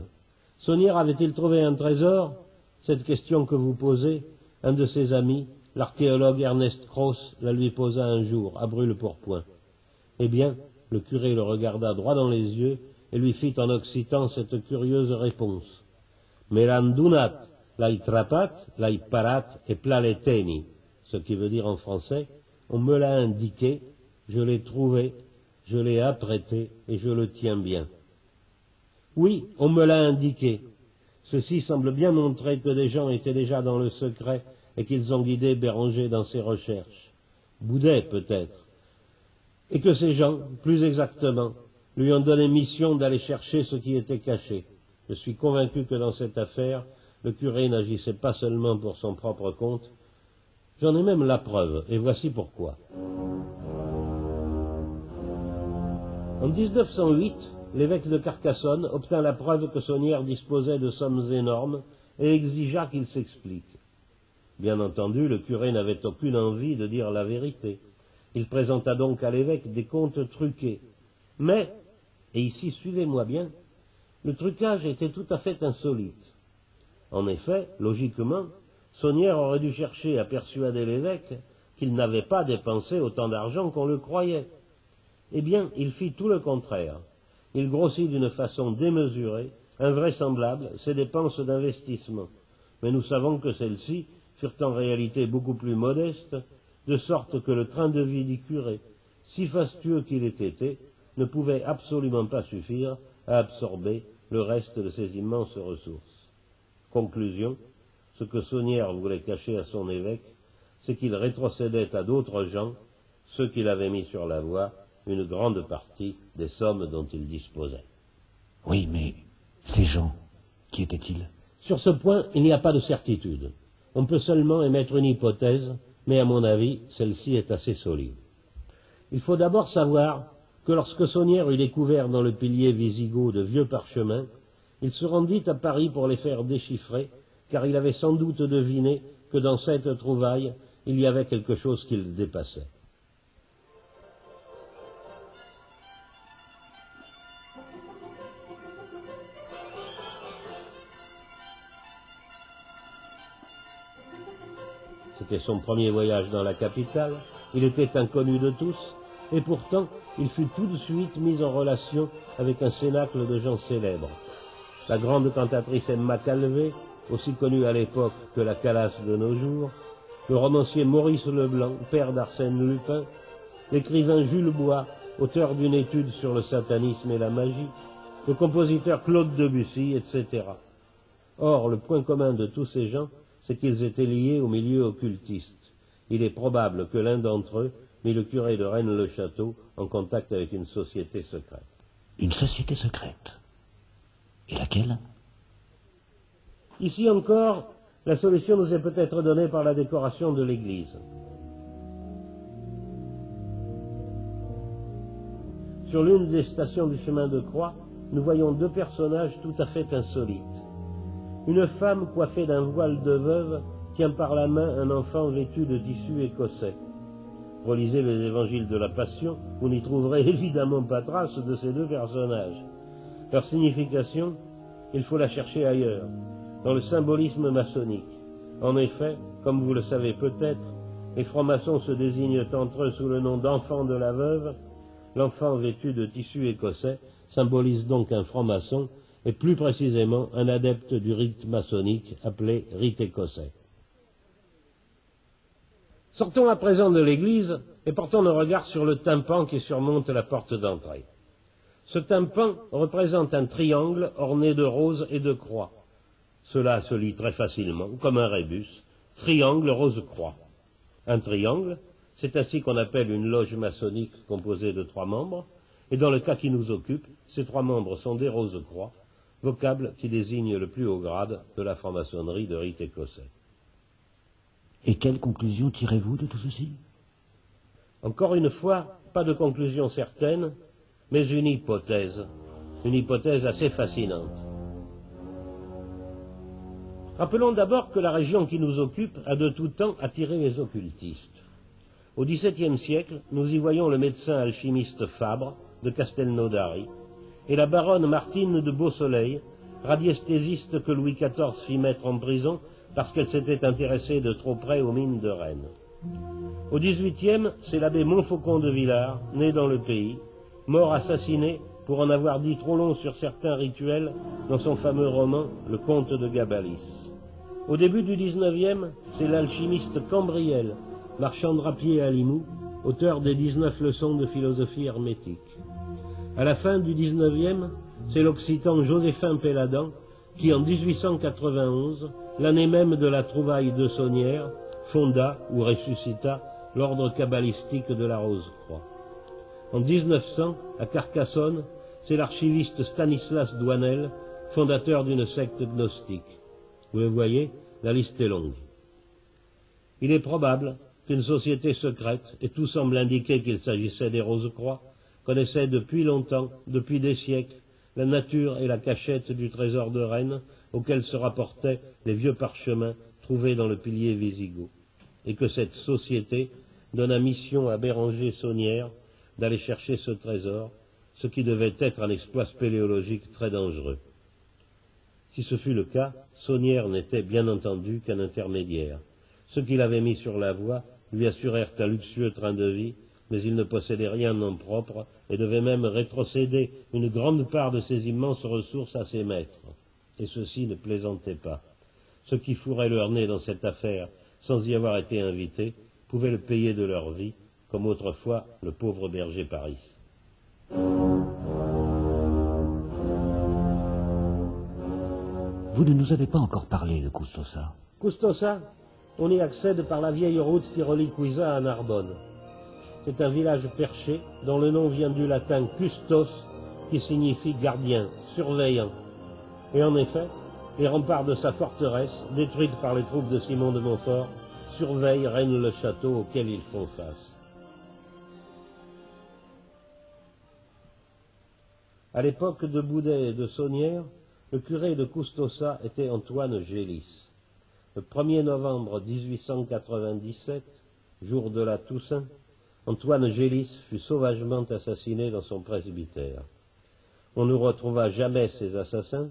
Saunière avait-il trouvé un trésor? Cette question que vous posez, un de ses amis, l'archéologue Ernest Cross, la lui posa un jour, à brûle-pourpoint. Eh bien, le curé le regarda droit dans les yeux et lui fit en occitan cette curieuse réponse. Melandunat, laitrapat, laiparat et plaleteni, ce qui veut dire en français, on me l'a indiqué, je l'ai trouvé, je l'ai apprêté et je le tiens bien. Oui, on me l'a indiqué. Ceci semble bien montrer que des gens étaient déjà dans le secret et qu'ils ont guidé Béranger dans ses recherches. Boudet peut-être, et que ces gens, plus exactement, lui ont donné mission d'aller chercher ce qui était caché. Je suis convaincu que dans cette affaire, le curé n'agissait pas seulement pour son propre compte, j'en ai même la preuve, et voici pourquoi. En 1908, l'évêque de Carcassonne obtint la preuve que Saunière disposait de sommes énormes et exigea qu'il s'explique. Bien entendu, le curé n'avait aucune envie de dire la vérité. Il présenta donc à l'évêque des comptes truqués. Mais, et ici suivez-moi bien, le trucage était tout à fait insolite. En effet, logiquement, Saunière aurait dû chercher à persuader l'évêque qu'il n'avait pas dépensé autant d'argent qu'on le croyait. Eh bien, il fit tout le contraire. Il grossit d'une façon démesurée, invraisemblable, ses dépenses d'investissement. Mais nous savons que celles-ci furent en réalité beaucoup plus modestes, de sorte que le train de vie du curé, si fastueux qu'il ait été, ne pouvait absolument pas suffire à absorber le reste de ses immenses ressources. Conclusion, ce que Saunière voulait cacher à son évêque, c'est qu'il rétrocédait à d'autres gens, ceux qu'il avait mis sur la voie, une grande partie des sommes dont il disposait. Oui, mais ces gens, qui étaient-ils? Sur ce point, il n'y a pas de certitude. On peut seulement émettre une hypothèse, mais à mon avis, celle-ci est assez solide. Il faut d'abord savoir que lorsque Saunière eut découvert dans le pilier wisigoth de vieux parchemins, il se rendit à Paris pour les faire déchiffrer, car il avait sans doute deviné que dans cette trouvaille, il y avait quelque chose qui le dépassait. C'était son premier voyage dans la capitale, il était inconnu de tous, et pourtant il fut tout de suite mis en relation avec un cénacle de gens célèbres. La grande cantatrice Emma Calvé, aussi connue à l'époque que la Calasse de nos jours, le romancier Maurice Leblanc, père d'Arsène Lupin, l'écrivain Jules Bois, auteur d'une étude sur le satanisme et la magie, le compositeur Claude Debussy, etc. Or, le point commun de tous ces gens, c'est qu'ils étaient liés au milieu occultiste. Il est probable que l'un d'entre eux mit le curé de Rennes-le-Château en contact avec une société secrète. Une société secrète Et laquelle? Ici encore, la solution nous est peut-être donnée par la décoration de l'église. Sur l'une des stations du chemin de croix, nous voyons deux personnages tout à fait insolites. Une femme coiffée d'un voile de veuve tient par la main un enfant vêtu de tissu écossais. Relisez les évangiles de la Passion, vous n'y trouverez évidemment pas trace de ces deux personnages. Leur signification, il faut la chercher ailleurs, dans le symbolisme maçonnique. En effet, comme vous le savez peut-être, les francs-maçons se désignent entre eux sous le nom d'enfant de la veuve. L'enfant vêtu de tissu écossais symbolise donc un franc-maçon et plus précisément un adepte du rite maçonnique appelé rite écossais. Sortons à présent de l'église et portons nos regards sur le tympan qui surmonte la porte d'entrée. Ce tympan représente un triangle orné de roses et de croix. Cela se lit très facilement, comme un rébus, triangle rose-croix. Un triangle, c'est ainsi qu'on appelle une loge maçonnique composée de trois membres, et dans le cas qui nous occupe, ces trois membres sont des rose-croix, vocable qui désigne le plus haut grade de la franc-maçonnerie de rite écossais. Et quelle conclusion tirez-vous de tout ceci? Encore une fois, pas de conclusion certaine, mais une hypothèse, une hypothèse assez fascinante. Rappelons d'abord que la région qui nous occupe a de tout temps attiré les occultistes. Au XVIIe siècle, nous y voyons le médecin alchimiste Fabre de Castelnaudary, et la baronne Martine de Beausoleil, radiesthésiste que Louis XIV fit mettre en prison parce qu'elle s'était intéressée de trop près aux mines de Rennes. Au XVIIIe, c'est l'abbé Montfaucon de Villars, né dans le pays, mort assassiné pour en avoir dit trop long sur certains rituels dans son fameux roman Le Comte de Gabalis. Au début du XIXe, c'est l'alchimiste Cambriel, marchand de rapier à Limoux, auteur des 19 leçons de philosophie hermétique. À la fin du XIXe, c'est l'Occitan Joséphin Péladan qui, en 1891, l'année même de la trouvaille de Saunière, fonda ou ressuscita l'ordre cabalistique de la Rose-Croix. En 1900, à Carcassonne, c'est l'archiviste Stanislas Douanel, fondateur d'une secte gnostique. Vous le voyez, la liste est longue. Il est probable qu'une société secrète, et tout semble indiquer qu'il s'agissait des Rose-Croix, connaissait depuis longtemps, depuis des siècles, la nature et la cachette du trésor de Rennes auquel se rapportaient les vieux parchemins trouvés dans le pilier Visigoth, et que cette société donna mission à Béranger Saunière d'aller chercher ce trésor, ce qui devait être un exploit spéléologique très dangereux. Si ce fut le cas, Saunière n'était bien entendu qu'un intermédiaire. Ceux qui l'avaient mis sur la voie lui assurèrent un luxueux train de vie, mais il ne possédait rien en propre et devait même rétrocéder une grande part de ses immenses ressources à ses maîtres. Et ceux-ci ne plaisantaient pas. Ceux qui fourraient leur nez dans cette affaire sans y avoir été invités pouvaient le payer de leur vie, comme autrefois le pauvre berger Paris. Vous ne nous avez pas encore parlé de Custosa? Custosa, on y accède par la vieille route qui relie Cuisa à Narbonne. C'est un village perché dont le nom vient du latin custos, qui signifie gardien, surveillant. Et en effet, les remparts de sa forteresse, détruites par les troupes de Simon de Montfort, surveillent Rennes le château auquel ils font face. À l'époque de Boudet et de Saunière, le curé de Custosa était Antoine Gélis. Le 1er novembre 1897, jour de la Toussaint, Antoine Gélis fut sauvagement assassiné dans son presbytère. On ne retrouva jamais ses assassins,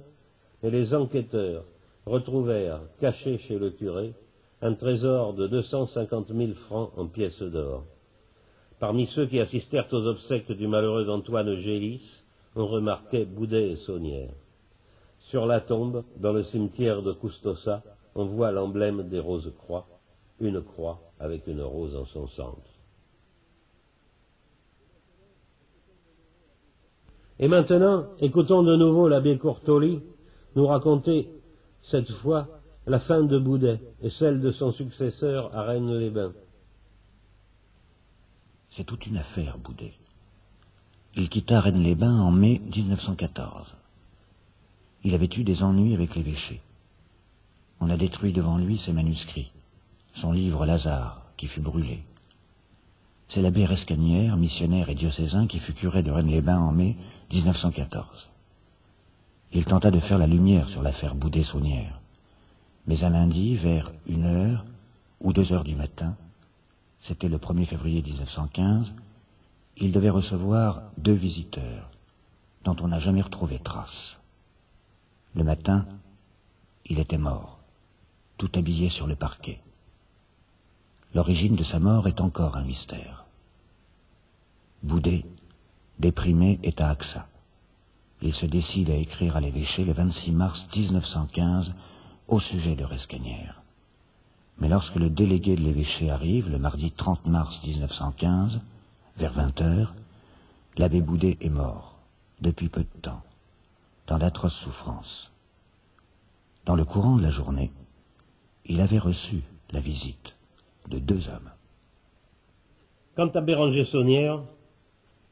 mais les enquêteurs retrouvèrent, caché chez le curé, un trésor de deux cent cinquante mille francs en pièces d'or. Parmi ceux qui assistèrent aux obsèques du malheureux Antoine Gélis, on remarquait Boudet et Saunière. Sur la tombe, dans le cimetière de Custosa, on voit l'emblème des roses-croix, une croix avec une rose en son centre. Et maintenant, écoutons de nouveau l'abbé Courtoli nous raconter, cette fois, la fin de Boudet et celle de son successeur à Rennes-les-Bains. C'est toute une affaire, Boudet. Il quitta Rennes-les-Bains en mai 1914. Il avait eu des ennuis avec l'évêché. On a détruit devant lui ses manuscrits, son livre Lazare, qui fut brûlé. C'est l'abbé Rescanière, missionnaire et diocésain, qui fut curé de Rennes-les-Bains en mai 1914. Il tenta de faire la lumière sur l'affaire Boudet-Saunière. Mais un lundi, vers une heure ou deux heures du matin, c'était le 1er février 1915, il devait recevoir deux visiteurs, dont on n'a jamais retrouvé trace. Le matin, il était mort, tout habillé sur le parquet. L'origine de sa mort est encore un mystère. Boudet, déprimé, est à AXA. Il se décide à écrire à l'évêché le 26 mars 1915 au sujet de Rescanière. Mais lorsque le délégué de l'évêché arrive, le mardi 30 mars 1915, vers 20 heures, l'abbé Boudet est mort, depuis peu de temps, dans d'atroces souffrances. Dans le courant de la journée, il avait reçu la visite de deux hommes. Quant à Béranger Saunière,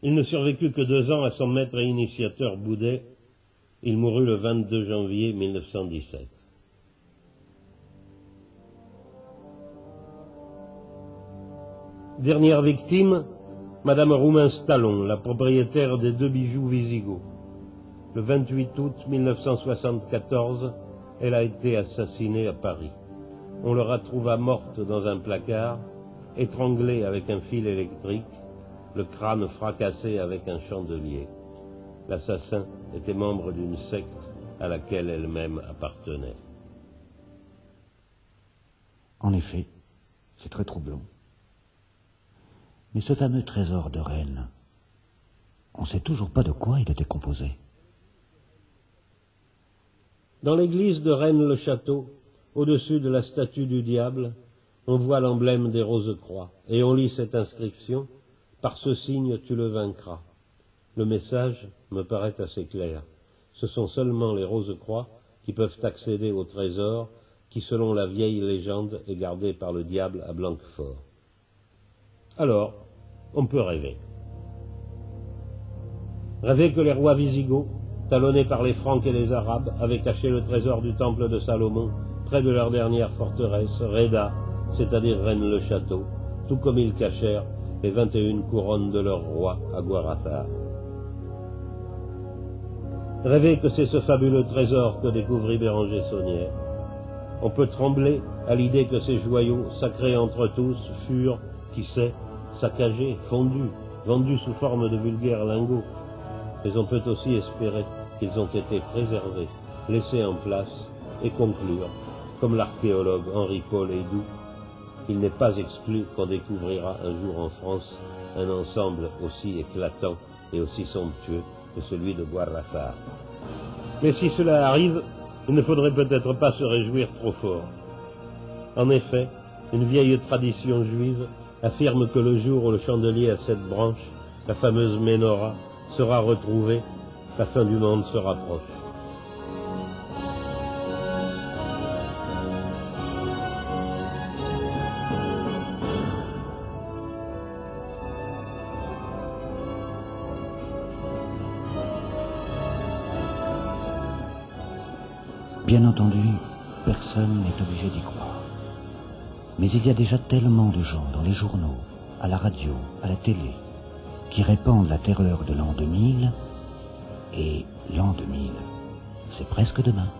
il ne survécut que deux ans à son maître et initiateur Boudet. Il mourut le 22 janvier 1917. Dernière victime, Madame Roumain Stallon, la propriétaire des deux bijoux Visigoth. Le 28 août 1974, elle a été assassinée à Paris. On la retrouva morte dans un placard, étranglée avec un fil électrique, le crâne fracassé avec un chandelier. L'assassin était membre d'une secte à laquelle elle-même appartenait. En effet, c'est très troublant. Mais ce fameux trésor de Rennes, on ne sait toujours pas de quoi il était composé. Dans l'église de Rennes-le-Château, au-dessus de la statue du diable, on voit l'emblème des Roses-Croix, et on lit cette inscription Par ce signe tu le vaincras. Le message me paraît assez clair. Ce sont seulement les Roses-Croix qui peuvent accéder au trésor qui, selon la vieille légende, est gardé par le diable à Blanquefort. Alors, on peut rêver. Rêver que les rois visigoths, talonnés par les Francs et les Arabes, avaient caché le trésor du temple de Salomon près de leur dernière forteresse, Reda, c'est-à-dire Rennes-le-Château, tout comme ils cachèrent les vingt et une couronnes de leur roi à Guarathar. Rêver que c'est ce fabuleux trésor que découvrit Béranger Saunière. On peut trembler à l'idée que ces joyaux, sacrés entre tous, furent, qui sait, saccagés, fondus, vendus sous forme de vulgaires lingots. Mais on peut aussi espérer qu'ils ont été préservés, laissés en place et conclure, comme l'archéologue Henri Paul Doux, il n'est pas exclu qu'on découvrira un jour en France un ensemble aussi éclatant et aussi somptueux que celui de Guarrafar. Mais si cela arrive, il ne faudrait peut-être pas se réjouir trop fort. En effet, une vieille tradition juive affirme que le jour où le chandelier à sept branches, la fameuse menorah, sera retrouvé, la fin du monde se rapproche. Mais il y a déjà tellement de gens dans les journaux, à la radio, à la télé, qui répandent la terreur de l'an 2000, et l'an 2000, c'est presque demain.